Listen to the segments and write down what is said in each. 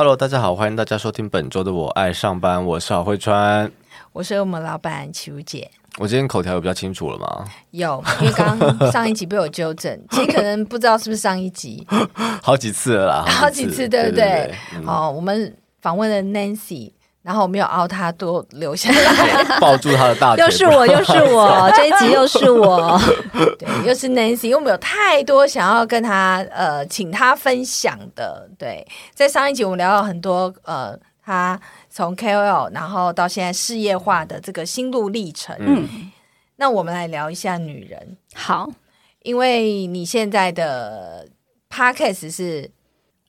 Hello，大家好，欢迎大家收听本周的我爱上班，我是郝慧川，我是我们老板齐如姐。我今天口条有比较清楚了吗？有，因为刚刚上一集被我纠正，其实可能不知道是不是上一集，好几次了啦，好几次，对不对？好，嗯、我们访问了 Nancy。然后我没有凹他，多留下来，抱住他的大腿。又是我，又是我，这一集又是我，对，又是 Nancy。因为我们有太多想要跟他呃，请他分享的。对，在上一集我们聊了很多呃，他从 KOL 然后到现在事业化的这个心路历程。嗯，那我们来聊一下女人。好，因为你现在的 Podcast 是。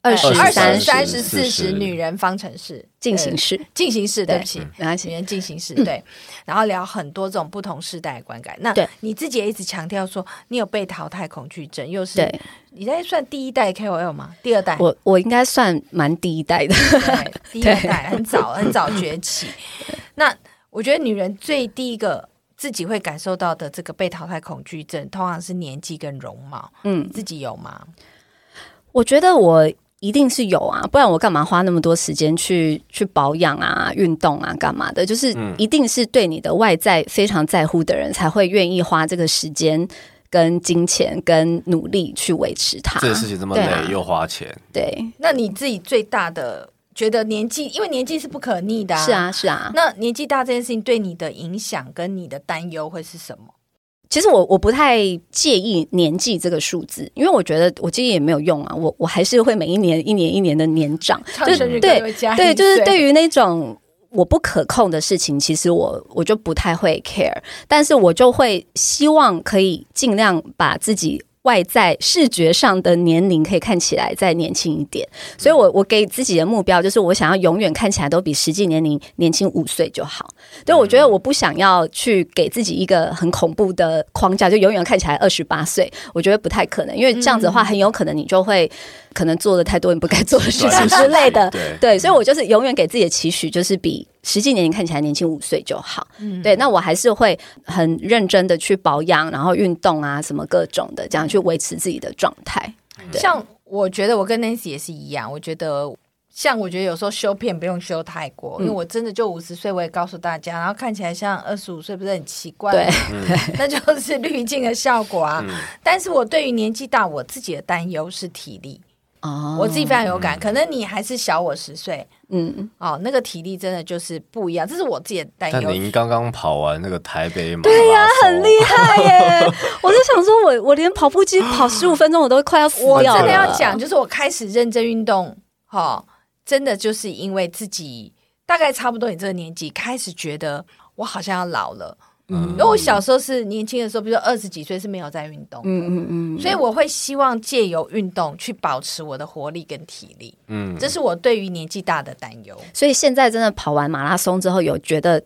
二十三、三十、四十，女人方程式进行式，进行式，对不起，女人进行式，对。然后聊很多这种不同世代的观感。那你自己也一直强调说，你有被淘汰恐惧症，又是对，你在算第一代 KOL 吗？第二代？我我应该算蛮第一代的，第一代很早很早崛起。那我觉得女人最第一个自己会感受到的这个被淘汰恐惧症，通常是年纪跟容貌。嗯，自己有吗？我觉得我。一定是有啊，不然我干嘛花那么多时间去去保养啊、运动啊、干嘛的？就是一定是对你的外在非常在乎的人，才会愿意花这个时间、跟金钱、跟努力去维持它。这个事情这么累，啊、又花钱。对，那你自己最大的觉得年纪，因为年纪是不可逆的、啊，是啊，是啊。那年纪大这件事情对你的影响跟你的担忧会是什么？其实我我不太介意年纪这个数字，因为我觉得我介意也没有用啊，我我还是会每一年一年一年的年长，就对对，就是对于那种我不可控的事情，其实我我就不太会 care，但是我就会希望可以尽量把自己。外在视觉上的年龄可以看起来再年轻一点，所以我我给自己的目标就是我想要永远看起来都比实际年龄年轻五岁就好。对，我觉得我不想要去给自己一个很恐怖的框架，就永远看起来二十八岁，我觉得不太可能，因为这样子的话很有可能你就会。可能做了太多你不该做的事情之类的，对，对，所以我就是永远给自己的期许，就是比实际年龄看起来年轻五岁就好。嗯，对，那我还是会很认真的去保养，然后运动啊，什么各种的，这样去维持自己的状态。像我觉得我跟 Nancy 也是一样，我觉得像我觉得有时候修片不用修太过，嗯、因为我真的就五十岁，我也告诉大家，然后看起来像二十五岁，不是很奇怪？对，那就是滤镜的效果啊。嗯、但是我对于年纪大，我自己的担忧是体力。哦，我自己非常有感，可能你还是小我十岁，嗯，哦，那个体力真的就是不一样，这是我自己的担忧。但您刚刚跑完那个台北马，对呀，很厉害耶！我就想说，我我连跑步机 跑十五分钟，我都快要死掉了。我真的要讲，就是我开始认真运动，哈，真的就是因为自己大概差不多你这个年纪，开始觉得我好像要老了。因为我小时候是年轻的时候，比如说二十几岁是没有在运动，嗯嗯嗯，所以我会希望借由运动去保持我的活力跟体力，嗯，这是我对于年纪大的担忧。所以现在真的跑完马拉松之后，有觉得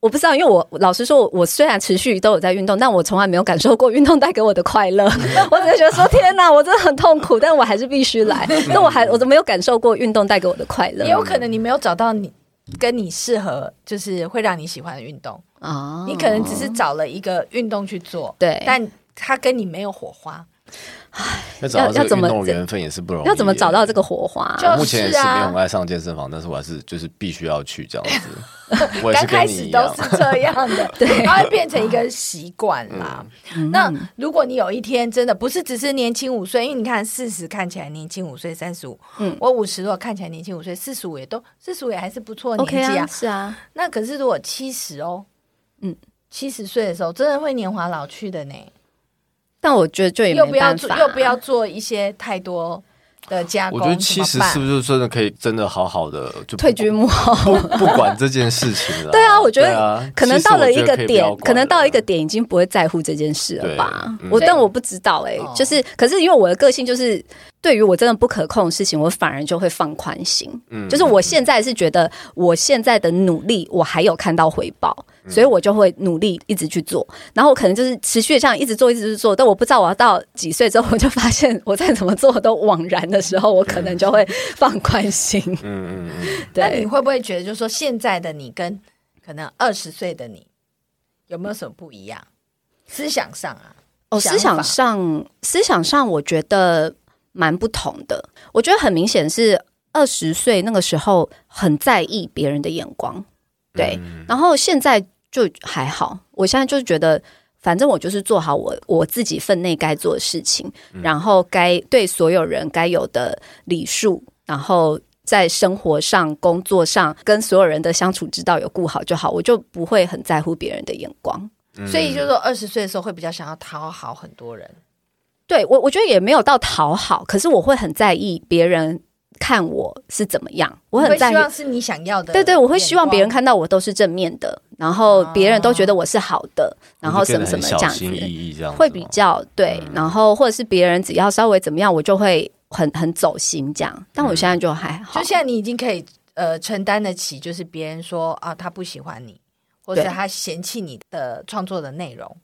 我不知道，因为我老实说，我虽然持续都有在运动，但我从来没有感受过运动带给我的快乐。我只是觉得说，天哪，我真的很痛苦，但我还是必须来。那我还我都没有感受过运动带给我的快乐。也有可能你没有找到你跟你适合，就是会让你喜欢的运动。哦，你可能只是找了一个运动去做，对，但他跟你没有火花。唉，要要怎么缘分也是不容易，要怎么找到这个火花？就啊、目前也是没有爱上健身房，但是我还是就是必须要去这样子。刚开始都是这样的，对，它会变成一个习惯啦。嗯、那如果你有一天真的不是只是年轻五岁，因为你看四十看起来年轻五岁，三十五，嗯，我五十如果看起来年轻五岁，四十五也都四十五也还是不错的年纪啊，啊，是啊。那可是如果七十哦。嗯，七十岁的时候真的会年华老去的呢。但我觉得就也没办法，又不要做，又不要做一些太多的加工。我觉得七十是不是真的可以真的好好的就退居幕后，不管这件事情了？对啊，我觉得可能到了一个点，可能到一个点已经不会在乎这件事了吧？嗯、我但我不知道哎、就是可是因为我的个性就是。对于我真的不可控的事情，我反而就会放宽心。嗯，就是我现在是觉得我现在的努力，我还有看到回报，嗯、所以我就会努力一直去做。然后我可能就是持续这样一直做，一直做。但我不知道我要到几岁之后，我就发现我再怎么做都枉然的时候，我可能就会放宽心。嗯嗯嗯。对，那你会不会觉得，就是说现在的你跟可能二十岁的你有没有什么不一样？思想上啊？哦，思想上，思想上，我觉得。蛮不同的，我觉得很明显是二十岁那个时候很在意别人的眼光，对，嗯、然后现在就还好。我现在就是觉得，反正我就是做好我我自己分内该做的事情，嗯、然后该对所有人该有的礼数，然后在生活上、工作上跟所有人的相处之道有顾好就好，我就不会很在乎别人的眼光。嗯、所以就是说，二十岁的时候会比较想要讨好很多人。对我，我觉得也没有到讨好，可是我会很在意别人看我是怎么样。我很在意，希望是你想要的。对对，我会希望别人看到我都是正面的，然后别人都觉得我是好的，哦、然后什么什么这样子，会比较对。嗯、然后或者是别人只要稍微怎么样，我就会很很走心这样。但我现在就还好，就现在你已经可以呃承担得起，就是别人说啊他不喜欢你，或者他嫌弃你的创作的内容。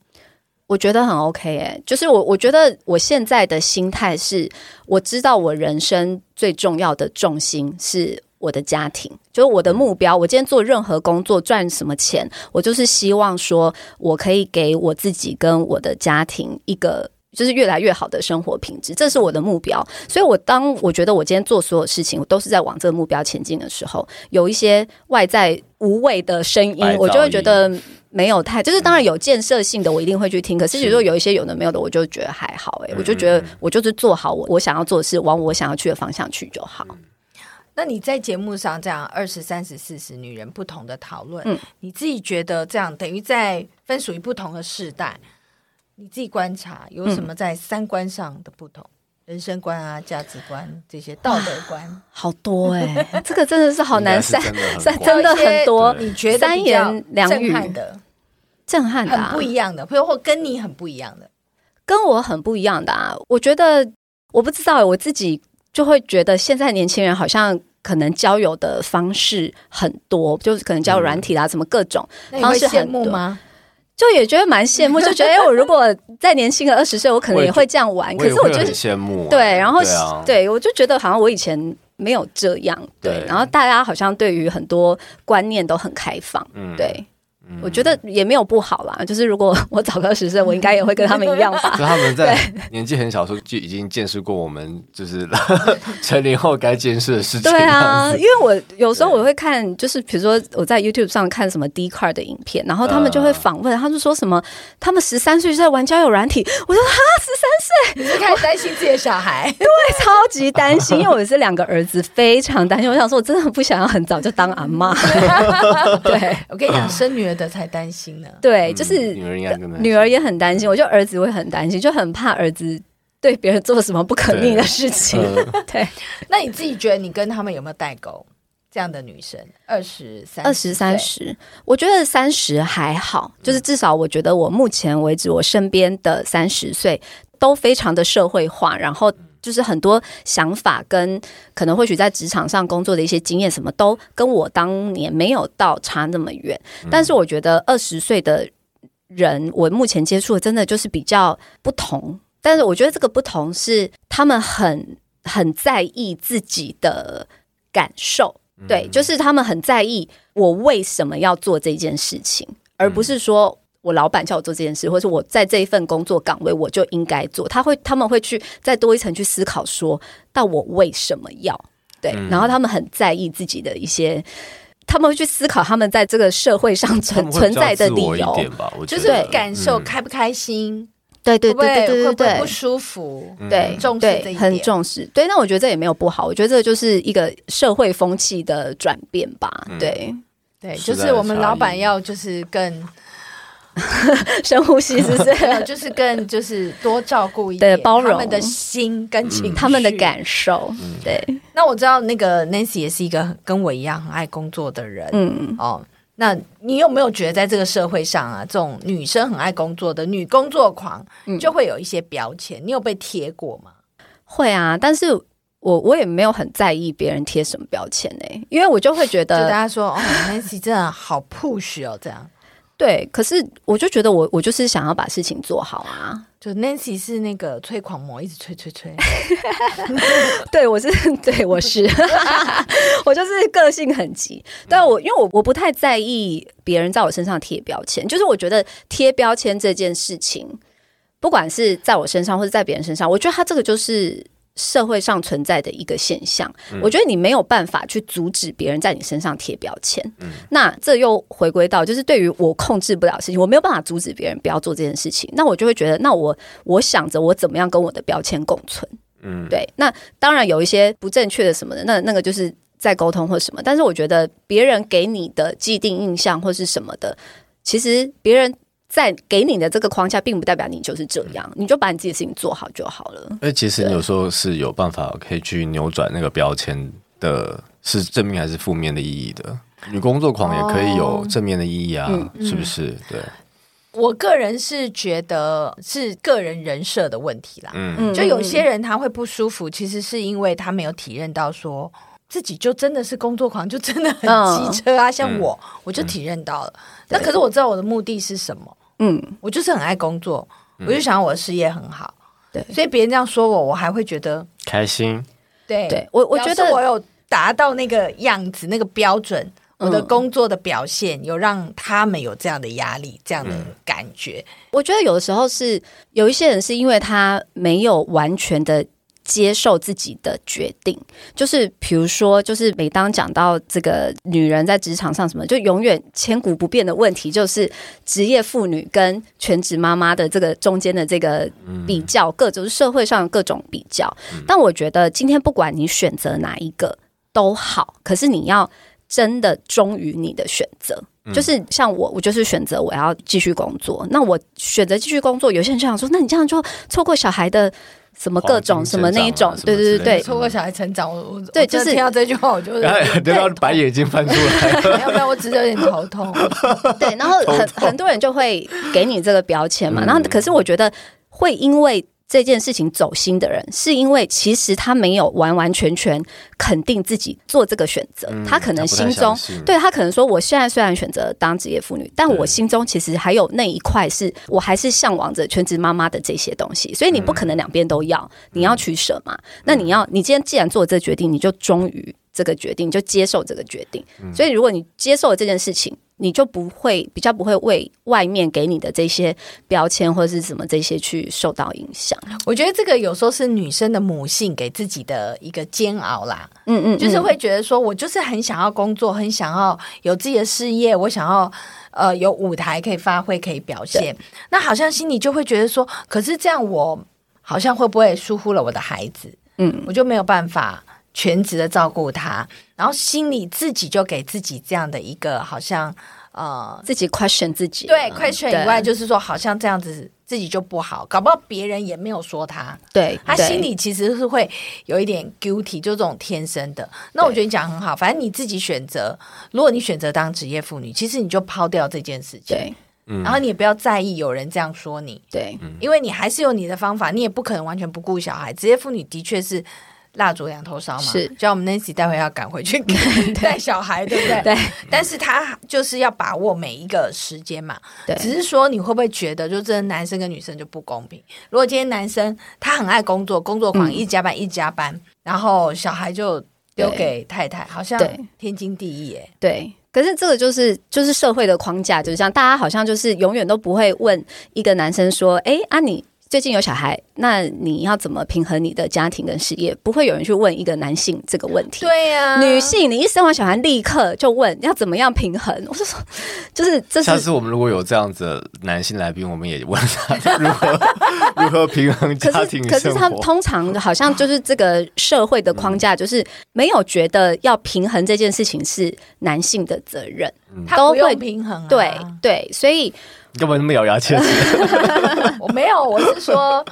我觉得很 OK 哎、欸，就是我我觉得我现在的心态是，我知道我人生最重要的重心是我的家庭，就是我的目标。我今天做任何工作赚什么钱，我就是希望说我可以给我自己跟我的家庭一个就是越来越好的生活品质，这是我的目标。所以，我当我觉得我今天做所有事情，我都是在往这个目标前进的时候，有一些外在无谓的声音，我就会觉得。没有太，就是当然有建设性的，我一定会去听。可是，比如说有一些有的没有的，我就觉得还好。哎，我就觉得我就是做好我我想要做的事，往我想要去的方向去就好。那你在节目上这样二十三十四十女人不同的讨论，嗯，你自己觉得这样等于在分属于不同的世代，你自己观察有什么在三观上的不同？嗯、人生观啊、价值观这些道德观，好多哎、欸，这个真的是好难三三真的很多。你觉得三言两语的？震撼的、啊，很不一样的，或或跟你很不一样的，跟我很不一样的啊！我觉得我不知道，我自己就会觉得现在年轻人好像可能交友的方式很多，就是可能交友软体啦，什么各种方式很多吗？就也觉得蛮羡慕，就觉得哎，我如果再年轻个二十岁，我可能也会这样玩。可是我觉得羡慕，对，然后对我就觉得好像我以前没有这样，对，然后大家好像对于很多观念都很开放，对。我觉得也没有不好啦，就是如果 我早个二十岁，我应该也会跟他们一样吧。就他们在年纪很小的时候就已经见识过我们，就是成年后该见识的事情。对啊，因为我有时候我会看，就是比如说我在 YouTube 上看什么 Dcard 的影片，然后他们就会访问，他就说什么他们十三岁就在玩交友软体。我说哈，十三岁，你是开始担心自己的小孩？对，超级担心，因为我是两个儿子，非常担心。我想说，我真的很不想要很早就当阿妈。对，我跟你讲，生女儿的才担心呢，对，就是女儿应该女儿也很担心，我就儿子会很担心，就很怕儿子对别人做什么不可逆的事情。对，那你自己觉得你跟他们有没有代沟？这样的女生，二十三、二十三十，我觉得三十还好，就是至少我觉得我目前为止，我身边的三十岁都非常的社会化，然后。就是很多想法跟可能或许在职场上工作的一些经验，什么都跟我当年没有到差那么远。但是我觉得二十岁的人，我目前接触的真的就是比较不同。但是我觉得这个不同是他们很很在意自己的感受，对，就是他们很在意我为什么要做这件事情，而不是说。我老板叫我做这件事，或者我在这一份工作岗位，我就应该做。他会，他们会去再多一层去思考，说，到我为什么要？对，嗯、然后他们很在意自己的一些，他们会去思考他们在这个社会上存存在的理由，就是感受开不开心，对对对对对对对，不舒服，对重视这一点，很重视。对，那我觉得这也没有不好，我觉得这就是一个社会风气的转变吧。对，对，就是我们老板要就是更。深呼吸，是不是？就是更就是多照顾一点，包容他们的心跟情绪，他们的感受。对。那我知道那个 Nancy 也是一个跟我一样很爱工作的人。嗯哦，那你有没有觉得在这个社会上啊，这种女生很爱工作的女工作狂，就会有一些标签？你有被贴过吗？会啊，但是我我也没有很在意别人贴什么标签呢，因为我就会觉得，就大家说哦，Nancy 真的好 push 哦，这样。对，可是我就觉得我我就是想要把事情做好啊。就 Nancy 是那个催狂魔，一直催催催。对，我 是对，我是，我就是个性很急。但我因为我我不太在意别人在我身上贴标签，就是我觉得贴标签这件事情，不管是在我身上或者在别人身上，我觉得他这个就是社会上存在的一个现象。嗯、我觉得你没有办法去阻止别人在你身上贴标签。嗯，那这又回归到就是对于我控制不了的事情，我没有办法阻止别人不要做这件事情。那我就会觉得，那我我想着我怎么样跟我的标签共存。嗯，对。那当然有一些不正确的什么的，那那个就是在沟通或什么。但是我觉得别人给你的既定印象或是什么的，其实别人。在给你的这个框架，并不代表你就是这样，你就把你自己的事情做好就好了。哎，其实你有时候是有办法可以去扭转那个标签的，是正面还是负面的意义的。女工作狂也可以有正面的意义啊，哦、是不是？嗯、对，我个人是觉得是个人人设的问题啦。嗯，就有些人他会不舒服，其实是因为他没有体认到说自己就真的是工作狂，就真的很机车啊。嗯、像我，我就体认到了。嗯、那可是我知道我的目的是什么。嗯，我就是很爱工作，嗯、我就想我的事业很好，对，所以别人这样说我，我还会觉得开心。对，对我我觉得我有达到那个样子，那个标准，嗯、我的工作的表现有让他们有这样的压力，这样的感觉。嗯、我觉得有的时候是有一些人是因为他没有完全的。接受自己的决定，就是比如说，就是每当讲到这个女人在职场上什么，就永远千古不变的问题，就是职业妇女跟全职妈妈的这个中间的这个比较，各种社会上各种比较。但我觉得今天不管你选择哪一个都好，可是你要真的忠于你的选择。就是像我，我就是选择我要继续工作。那我选择继续工作，有些人就想说，那你这样就错过小孩的。什么各种什么那一种，对对对对，错过小孩成长，我对，就是听到这句话，我就都要把眼睛翻出来，要不然我只是有点头痛。对，然后很很多人就会给你这个标签嘛，然后可是我觉得会因为。这件事情走心的人，是因为其实他没有完完全全肯定自己做这个选择。嗯、他可能心中他对他可能说：“我现在虽然选择当职业妇女，但我心中其实还有那一块，是我还是向往着全职妈妈的这些东西。”所以你不可能两边都要，嗯、你要取舍嘛。嗯、那你要，你今天既然做这决定，你就忠于这个决定，就接受这个决定。嗯、所以如果你接受了这件事情，你就不会比较不会为外面给你的这些标签或者是什么这些去受到影响。我觉得这个有时候是女生的母性给自己的一个煎熬啦。嗯，嗯嗯，就是会觉得说我就是很想要工作，很想要有自己的事业，我想要呃有舞台可以发挥，可以表现。那好像心里就会觉得说，可是这样我好像会不会疏忽了我的孩子？嗯，我就没有办法。全职的照顾他，然后心里自己就给自己这样的一个好像呃，自己 question 自己，对 question 以外，就是说好像这样子自己就不好，搞不好别人也没有说他，对他心里其实是会有一点 guilty，就这种天生的。那我觉得你讲很好，反正你自己选择，如果你选择当职业妇女，其实你就抛掉这件事情，对，然后你也不要在意有人这样说你，对，因为你还是有你的方法，你也不可能完全不顾小孩。职业妇女的确是。蜡烛两头烧嘛，是，就像我们 Nancy 待会要赶回去 带小孩，对不对？对。但是他就是要把握每一个时间嘛。对。只是说你会不会觉得，就这男生跟女生就不公平？如果今天男生他很爱工作，工作狂，一加班一加班，然后小孩就丢给太太，好像天经地义耶。对。可是这个就是就是社会的框架，就是像大家好像就是永远都不会问一个男生说：“哎，啊你。”最近有小孩，那你要怎么平衡你的家庭跟事业？不会有人去问一个男性这个问题。对呀、啊，女性，你一生完小孩立刻就问要怎么样平衡。我就说，就是这是。下次我们如果有这样子的男性来宾，我们也问他如何如何平衡家庭。可是，可是他通常好像就是这个社会的框架，就是没有觉得要平衡这件事情是男性的责任，嗯、他不用平衡、啊。对对，所以。根本那么咬牙切齿，我没有，我是说，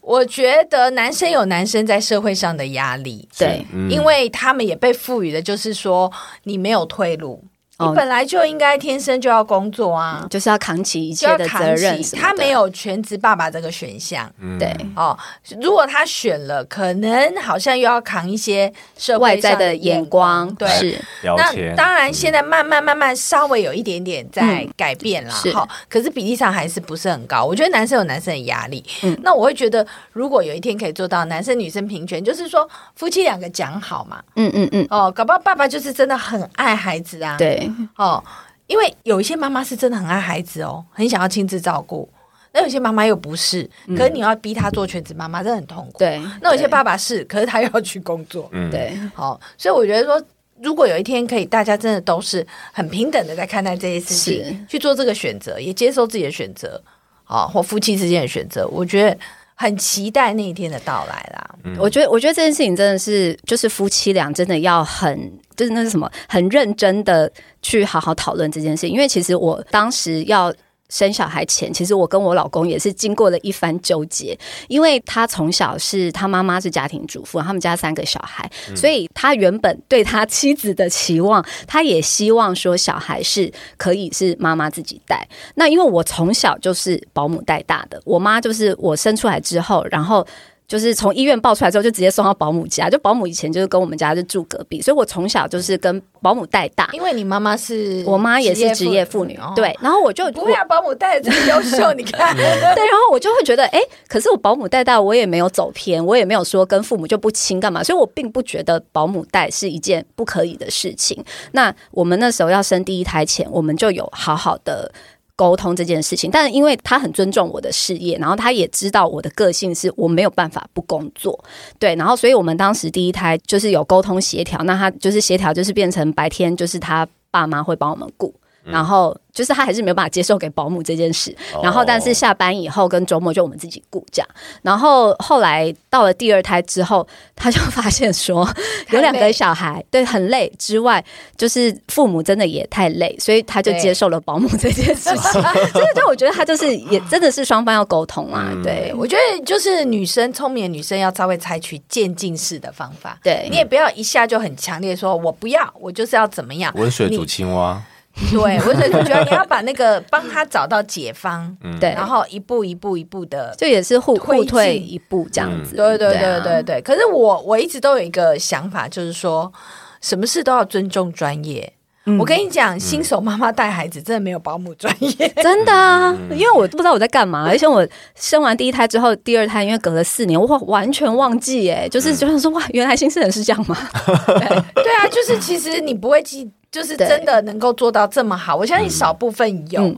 我觉得男生有男生在社会上的压力，对，嗯、因为他们也被赋予的就是说，你没有退路。你本来就应该天生就要工作啊，就是要扛起一切的责任。他没有全职爸爸这个选项，对。哦。如果他选了，可能好像又要扛一些社会外在的眼光，对。是，那当然，现在慢慢慢慢稍微有一点点在改变了，好，可是比例上还是不是很高。我觉得男生有男生的压力，那我会觉得，如果有一天可以做到男生女生平权，就是说夫妻两个讲好嘛，嗯嗯嗯，哦，搞不好爸爸就是真的很爱孩子啊，对。哦，因为有一些妈妈是真的很爱孩子哦，很想要亲自照顾。那有些妈妈又不是，可是你要逼她做全职妈妈，真的很痛苦。对，那有些爸爸是，可是他又要去工作。嗯，对，好，所以我觉得说，如果有一天可以，大家真的都是很平等的在看待这些事情，去做这个选择，也接受自己的选择，啊，或夫妻之间的选择，我觉得。很期待那一天的到来啦！嗯、我觉得，我觉得这件事情真的是，就是夫妻俩真的要很，就是那是什么，很认真的去好好讨论这件事情。因为其实我当时要。生小孩前，其实我跟我老公也是经过了一番纠结，因为他从小是他妈妈是家庭主妇，他们家三个小孩，嗯、所以他原本对他妻子的期望，他也希望说小孩是可以是妈妈自己带。那因为我从小就是保姆带大的，我妈就是我生出来之后，然后。就是从医院抱出来之后，就直接送到保姆家。就保姆以前就是跟我们家就住隔壁，所以我从小就是跟保姆带大。因为你妈妈是，我妈也是职业妇女，哦、对。然后我就不会啊，保姆带的这么优秀，你看。对，然后我就会觉得，哎、欸，可是我保姆带大，我也没有走偏，我也没有说跟父母就不亲干嘛，所以我并不觉得保姆带是一件不可以的事情。那我们那时候要生第一胎前，我们就有好好的。沟通这件事情，但是因为他很尊重我的事业，然后他也知道我的个性是我没有办法不工作，对，然后所以我们当时第一胎就是有沟通协调，那他就是协调就是变成白天就是他爸妈会帮我们顾。然后就是他还是没有办法接受给保姆这件事，然后但是下班以后跟周末就我们自己顾这样。然后后来到了第二胎之后，他就发现说有两个小孩，对，很累之外，就是父母真的也太累，所以他就接受了保姆这件事情。所以就我觉得他就是也真的是双方要沟通啊。对，我觉得就是女生聪明的女生要稍微采取渐进式的方法，对，你也不要一下就很强烈说我不要，我就是要怎么样，温水煮青蛙。对，我是觉得你要把那个帮他找到解方，对，然后一步一步一步的，就也是互互退一步这样子。对对对对对。可是我我一直都有一个想法，就是说什么事都要尊重专业。我跟你讲，新手妈妈带孩子真的没有保姆专业，真的啊！因为我不知道我在干嘛，而且我生完第一胎之后，第二胎因为隔了四年，我完全忘记哎，就是就是说哇，原来新生儿是这样吗？对啊，就是其实你不会记。就是真的能够做到这么好，我相信少部分有。嗯、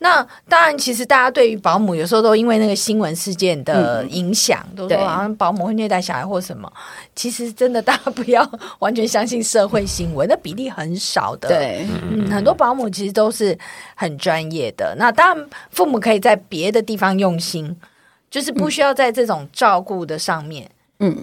那当然，其实大家对于保姆有时候都因为那个新闻事件的影响，嗯、都说好像保姆会虐待小孩或什么。其实真的，大家不要 完全相信社会新闻，那比例很少的。对，嗯，很多保姆其实都是很专业的。那当然，父母可以在别的地方用心，就是不需要在这种照顾的上面。嗯，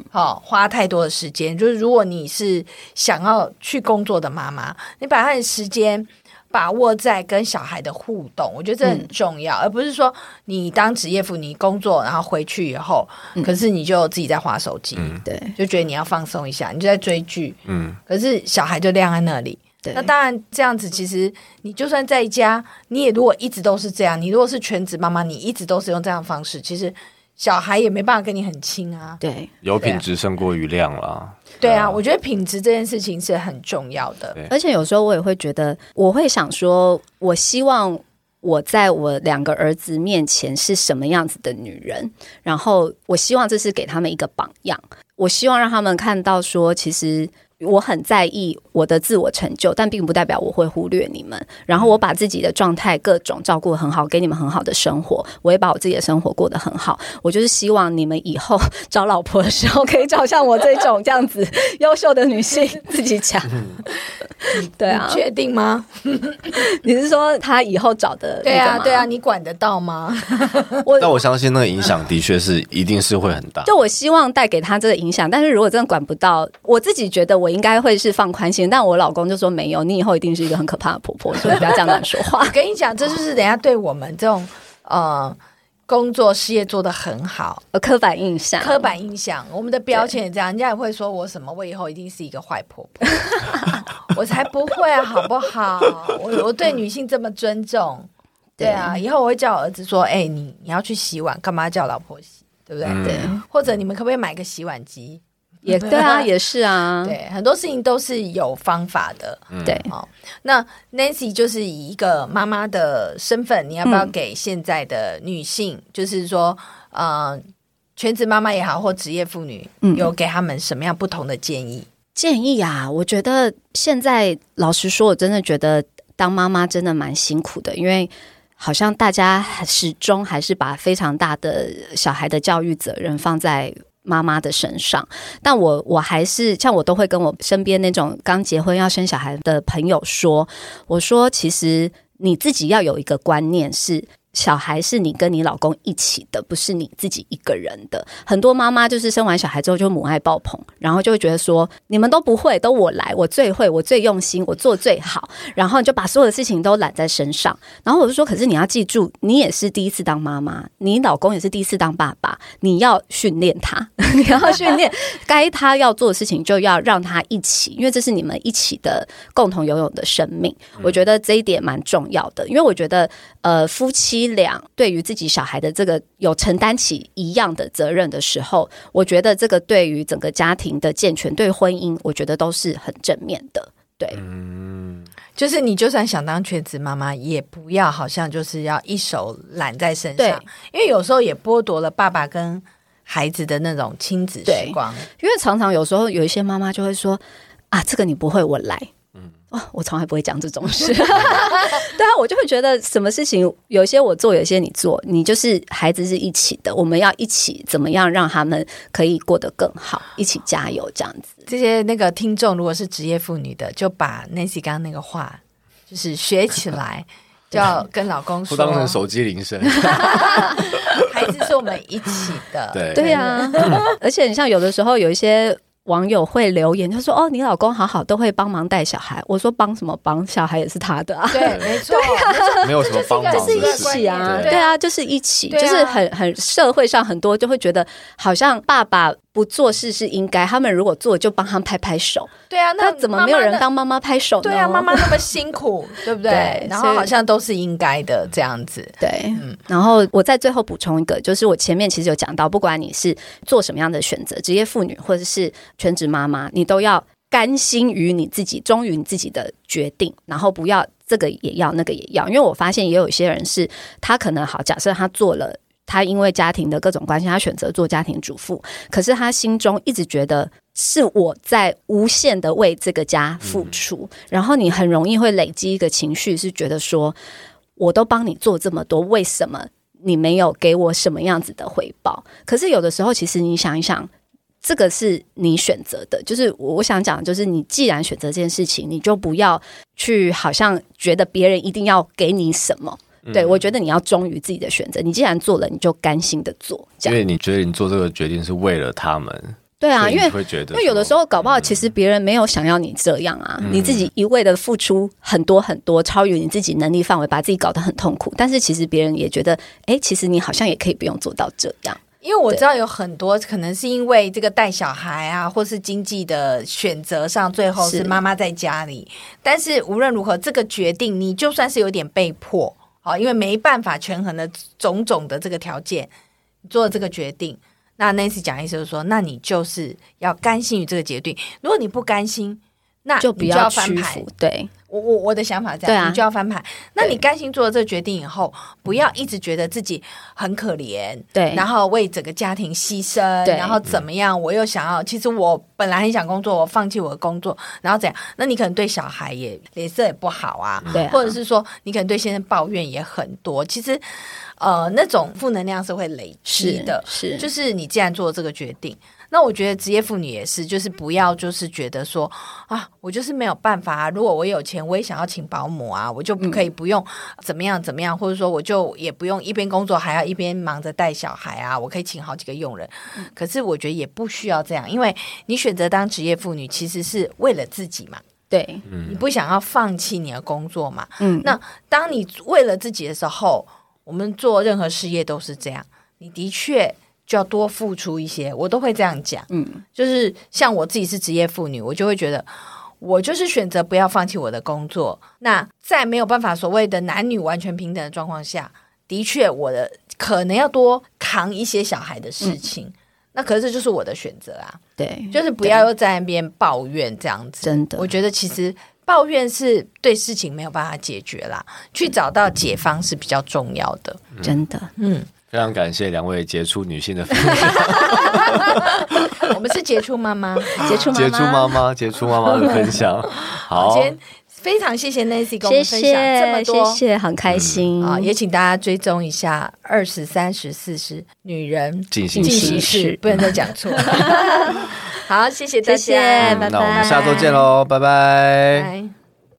好，花太多的时间，就是如果你是想要去工作的妈妈，你把他的时间把握在跟小孩的互动，我觉得这很重要，嗯、而不是说你当职业妇女工作，然后回去以后，嗯、可是你就自己在划手机，对、嗯，就觉得你要放松一下，你就在追剧，嗯，可是小孩就晾在那里，对，那当然这样子，其实你就算在家，你也如果一直都是这样，你如果是全职妈妈，你一直都是用这样的方式，其实。小孩也没办法跟你很亲啊，对，有品质胜过于量啦。对啊，我觉得品质这件事情是很重要的。而且有时候我也会觉得，我会想说，我希望我在我两个儿子面前是什么样子的女人，然后我希望这是给他们一个榜样，我希望让他们看到说，其实。我很在意我的自我成就，但并不代表我会忽略你们。然后我把自己的状态各种照顾得很好，给你们很好的生活。我也把我自己的生活过得很好。我就是希望你们以后 找老婆的时候，可以找像我这种这样子优秀的女性。自己讲，对啊，确定吗？你是说他以后找的？对啊，对啊，你管得到吗？我但我相信那个影响的确是一定是会很大。就我希望带给他这个影响，但是如果真的管不到，我自己觉得我。我应该会是放宽心，但我老公就说没有，你以后一定是一个很可怕的婆婆，所以不要这样乱说话。我跟你讲，这就是人家对我们这种呃工作事业做得很好，呃刻板印象，刻板印象，我们的标签也这样，人家也会说我什么，我以后一定是一个坏婆婆，我才不会啊，好不好？我我对女性这么尊重，对啊，以后我会叫我儿子说，哎、欸，你你要去洗碗，干嘛叫老婆洗，对不对？嗯、对，或者你们可不可以买个洗碗机？也对啊，也是啊，对，很多事情都是有方法的，对。哦，那 Nancy 就是以一个妈妈的身份，你要不要给现在的女性，嗯、就是说，呃，全职妈妈也好，或职业妇女，嗯、有给他们什么样不同的建议？建议啊，我觉得现在老实说，我真的觉得当妈妈真的蛮辛苦的，因为好像大家始终还是把非常大的小孩的教育责任放在妈妈的身上。但我我还是像我都会跟我身边那种刚结婚要生小孩的朋友说，我说其实你自己要有一个观念是。小孩是你跟你老公一起的，不是你自己一个人的。很多妈妈就是生完小孩之后就母爱爆棚，然后就会觉得说你们都不会，都我来，我最会，我最用心，我做最好，然后就把所有的事情都揽在身上。然后我就说，可是你要记住，你也是第一次当妈妈，你老公也是第一次当爸爸，你要训练他，你要训练该他要做的事情，就要让他一起，因为这是你们一起的共同拥有的生命。我觉得这一点蛮重要的，因为我觉得呃夫妻。两对于自己小孩的这个有承担起一样的责任的时候，我觉得这个对于整个家庭的健全，对婚姻，我觉得都是很正面的。对，嗯，就是你就算想当全职妈妈，也不要好像就是要一手揽在身上，对，因为有时候也剥夺了爸爸跟孩子的那种亲子时光。因为常常有时候有一些妈妈就会说啊，这个你不会，我来。我从来不会讲这种事，对啊，我就会觉得什么事情有些我做，有些你做，你就是孩子是一起的，我们要一起怎么样让他们可以过得更好，一起加油这样子。这些那个听众如果是职业妇女的，就把 Nancy 刚刚那个话就是学起来，就要跟老公说，不当成手机铃声。孩子是我们一起的，对对啊，而且你像有的时候有一些。网友会留言，他说：“哦，你老公好好，都会帮忙带小孩。”我说：“帮什么帮？小孩也是他的啊。”对，没错，啊、没有什么帮忙，就是一起啊，对啊，就是一起，就是很很社会上很多就会觉得，好像爸爸。不做事是应该，他们如果做就帮他们拍拍手。对啊，那怎么没有人帮妈妈拍手呢？对啊，妈妈那么辛苦，对不对？对，然后好像都是应该的这样子。对，嗯。然后我再最后补充一个，就是我前面其实有讲到，不管你是做什么样的选择，职业妇女或者是全职妈妈，你都要甘心于你自己，忠于你自己的决定，然后不要这个也要，那个也要。因为我发现也有一些人是，他可能好，假设他做了。他因为家庭的各种关系，他选择做家庭主妇。可是他心中一直觉得是我在无限的为这个家付出，嗯、然后你很容易会累积一个情绪，是觉得说，我都帮你做这么多，为什么你没有给我什么样子的回报？可是有的时候，其实你想一想，这个是你选择的，就是我想讲，就是你既然选择这件事情，你就不要去好像觉得别人一定要给你什么。对，我觉得你要忠于自己的选择。你既然做了，你就甘心的做。这样，因为你觉得你做这个决定是为了他们。对啊，因为会觉得，因为有的时候搞不好，其实别人没有想要你这样啊。嗯、你自己一味的付出很多很多，超越你自己能力范围，把自己搞得很痛苦。但是其实别人也觉得，哎，其实你好像也可以不用做到这样。因为我知道有很多可能是因为这个带小孩啊，或是经济的选择上，最后是妈妈在家里。是，但是无论如何，这个决定你就算是有点被迫。好，因为没办法权衡的种种的这个条件，做这个决定。那 Nancy 讲意思就是说，那你就是要甘心于这个决定。如果你不甘心，那就不要屈服。对。我我我的想法这样，啊、你就要翻盘。那你甘心做了这个决定以后，不要一直觉得自己很可怜，对，然后为整个家庭牺牲，对然后怎么样？我又想要，其实我本来很想工作，我放弃我的工作，然后怎样？那你可能对小孩也脸色也不好啊，对啊，或者是说你可能对先生抱怨也很多。其实，呃，那种负能量是会累积的，是，是就是你既然做了这个决定。那我觉得职业妇女也是，就是不要就是觉得说啊，我就是没有办法啊。如果我有钱，我也想要请保姆啊，我就不可以不用怎么样怎么样，或者说我就也不用一边工作还要一边忙着带小孩啊，我可以请好几个佣人。可是我觉得也不需要这样，因为你选择当职业妇女，其实是为了自己嘛。对，你不想要放弃你的工作嘛。嗯，那当你为了自己的时候，我们做任何事业都是这样，你的确。就要多付出一些，我都会这样讲。嗯，就是像我自己是职业妇女，我就会觉得，我就是选择不要放弃我的工作。那在没有办法所谓的男女完全平等的状况下，的确我的可能要多扛一些小孩的事情。嗯、那可是这就是我的选择啊。对，就是不要又在那边抱怨这样子。真的，我觉得其实抱怨是对事情没有办法解决啦，去找到解方是比较重要的。真的，嗯。非常感谢两位杰出女性的分享。我们是杰出妈妈，杰出杰出妈妈，杰出妈妈的 分享。好，今天非常谢谢 Nancy 跟我们分享这么多，谢谢，很开心啊！也请大家追踪一下二十三十四十女人进行式，式，不能再讲错。好，谢谢大家，谢谢，拜拜。那我们下周见喽，拜拜。拜。